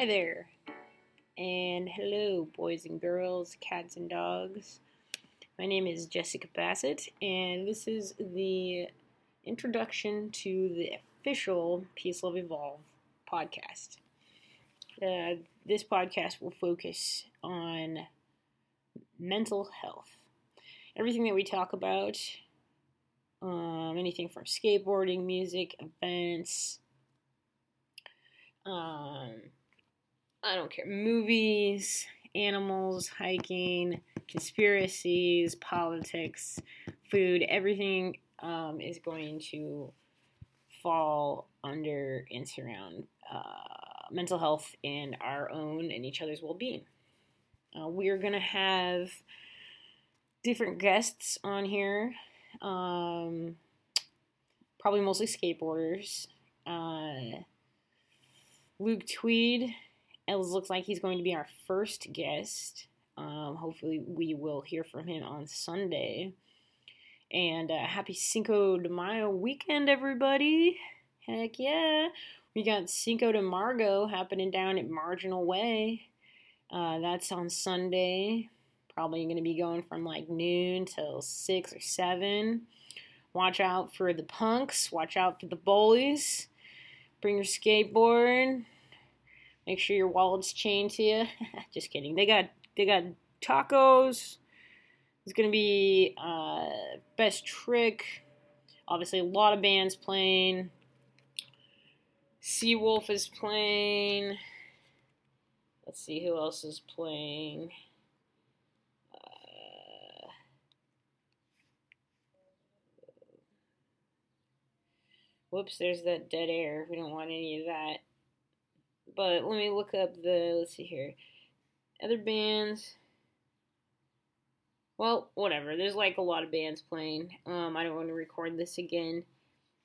Hi there, and hello, boys and girls, cats and dogs. My name is Jessica Bassett, and this is the introduction to the official Peace Love Evolve podcast. Uh, this podcast will focus on mental health. Everything that we talk about, um, anything from skateboarding, music, events, um, I don't care, movies, animals, hiking, conspiracies, politics, food, everything um, is going to fall under and surround uh, mental health and our own and each other's well being. Uh, we're going to have different guests on here, um, probably mostly skateboarders. Uh, Luke Tweed it looks like he's going to be our first guest. Um, hopefully, we will hear from him on Sunday. And uh, happy Cinco de Mayo weekend, everybody! Heck yeah! We got Cinco de Margo happening down at Marginal Way. Uh, that's on Sunday. Probably going to be going from like noon till 6 or 7. Watch out for the punks. Watch out for the bullies. Bring your skateboard. Make sure your wallet's chained to you. Just kidding. They got they got tacos. It's gonna be uh, best trick. Obviously, a lot of bands playing. Seawolf is playing. Let's see who else is playing. Uh, whoops, there's that dead air. We don't want any of that. But let me look up the, let's see here. Other bands. Well, whatever. There's like a lot of bands playing. Um, I don't want to record this again.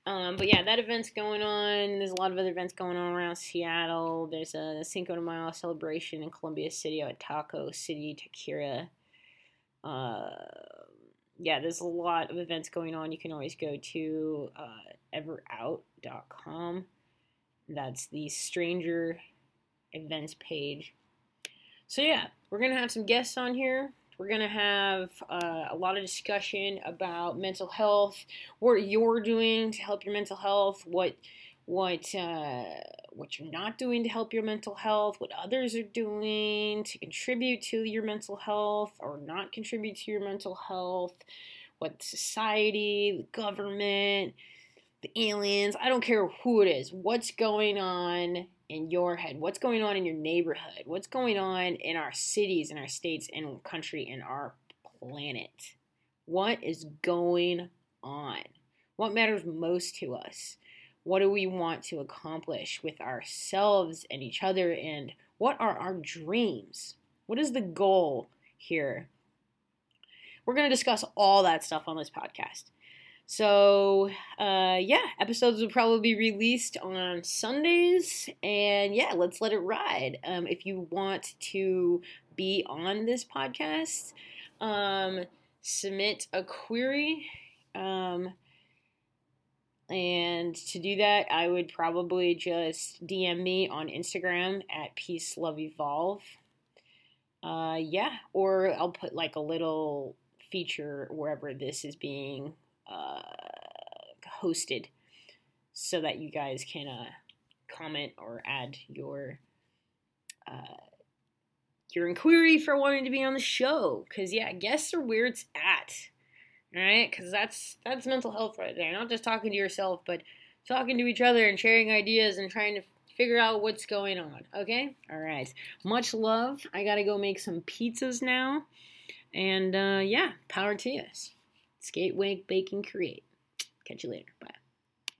Um, but yeah, that event's going on. There's a lot of other events going on around Seattle. There's a Cinco de Mayo celebration in Columbia City at Taco City Tequila. Uh, yeah, there's a lot of events going on. You can always go to uh, everout.com that's the stranger events page. So, yeah, we're going to have some guests on here. We're going to have uh, a lot of discussion about mental health, what you're doing to help your mental health, what what uh, what you're not doing to help your mental health, what others are doing to contribute to your mental health or not contribute to your mental health, what society, the government, the aliens, I don't care who it is, what's going on in your head, what's going on in your neighborhood, what's going on in our cities, in our states, in country, in our planet. What is going on? What matters most to us? What do we want to accomplish with ourselves and each other? And what are our dreams? What is the goal here? We're going to discuss all that stuff on this podcast. So, uh, yeah, episodes will probably be released on Sundays. And yeah, let's let it ride. Um, if you want to be on this podcast, um, submit a query. Um, and to do that, I would probably just DM me on Instagram at Peace Love Evolve. Uh, yeah, or I'll put like a little feature wherever this is being uh, hosted so that you guys can uh, comment or add your uh, your inquiry for wanting to be on the show. Because yeah, guests are where it's at. Right, because that's that's mental health right there. Not just talking to yourself, but talking to each other and sharing ideas and trying to figure out what's going on. Okay, all right. Much love. I gotta go make some pizzas now, and uh, yeah, power to us. Skate, wake, bake, and create. Catch you later. Bye.